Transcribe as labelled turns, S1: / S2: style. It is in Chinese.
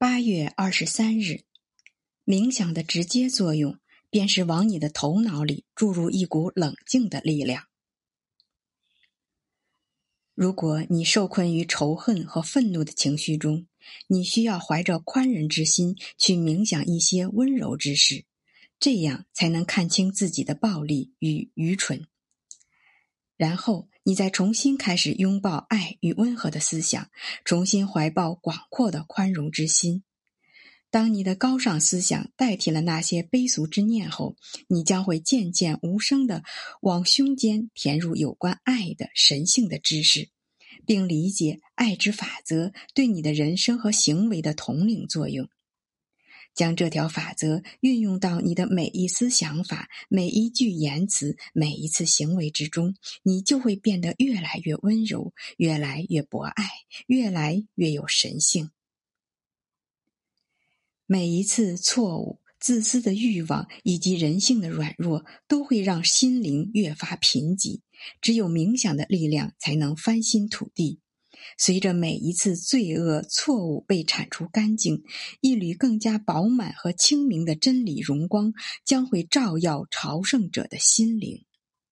S1: 八月二十三日，冥想的直接作用便是往你的头脑里注入一股冷静的力量。如果你受困于仇恨和愤怒的情绪中，你需要怀着宽仁之心去冥想一些温柔之事，这样才能看清自己的暴力与愚蠢。然后，你再重新开始拥抱爱与温和的思想，重新怀抱广阔的宽容之心。当你的高尚思想代替了那些卑俗之念后，你将会渐渐无声的往胸间填入有关爱的神性的知识，并理解爱之法则对你的人生和行为的统领作用。将这条法则运用到你的每一丝想法、每一句言辞、每一次行为之中，你就会变得越来越温柔，越来越博爱，越来越有神性。每一次错误、自私的欲望以及人性的软弱，都会让心灵越发贫瘠。只有冥想的力量，才能翻新土地。随着每一次罪恶错误被铲除干净，一缕更加饱满和清明的真理荣光将会照耀朝圣者的心灵。